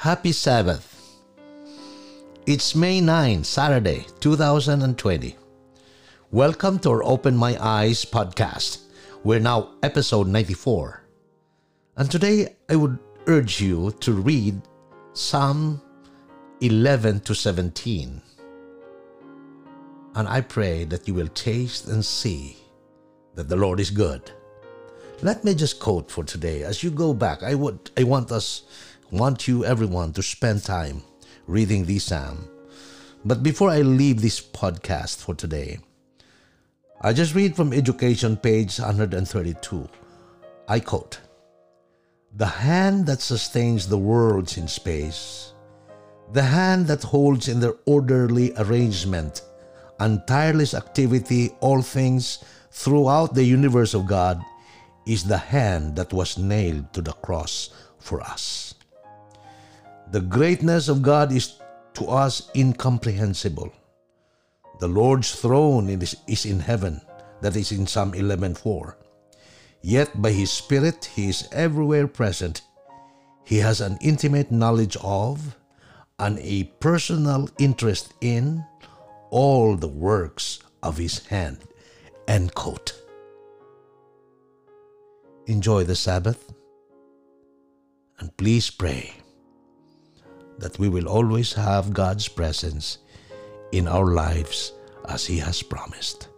Happy Sabbath. It's May 9, Saturday, 2020. Welcome to our Open My Eyes podcast. We're now episode 94. And today I would urge you to read Psalm 11 to 17. And I pray that you will taste and see that the Lord is good. Let me just quote for today. As you go back, I would I want us want you everyone to spend time reading this psalm. But before I leave this podcast for today, I just read from education page 132. I quote The hand that sustains the worlds in space, the hand that holds in their orderly arrangement and tireless activity all things throughout the universe of God is the hand that was nailed to the cross for us. The greatness of God is to us incomprehensible. The Lord's throne is, in heaven. That is in Psalm 11:4. Yet by his spirit he is everywhere present. He has an intimate knowledge of and a personal interest in all the works of his hand. End quote. Enjoy the Sabbath and please pray that we will always have God's presence in our lives as He has promised.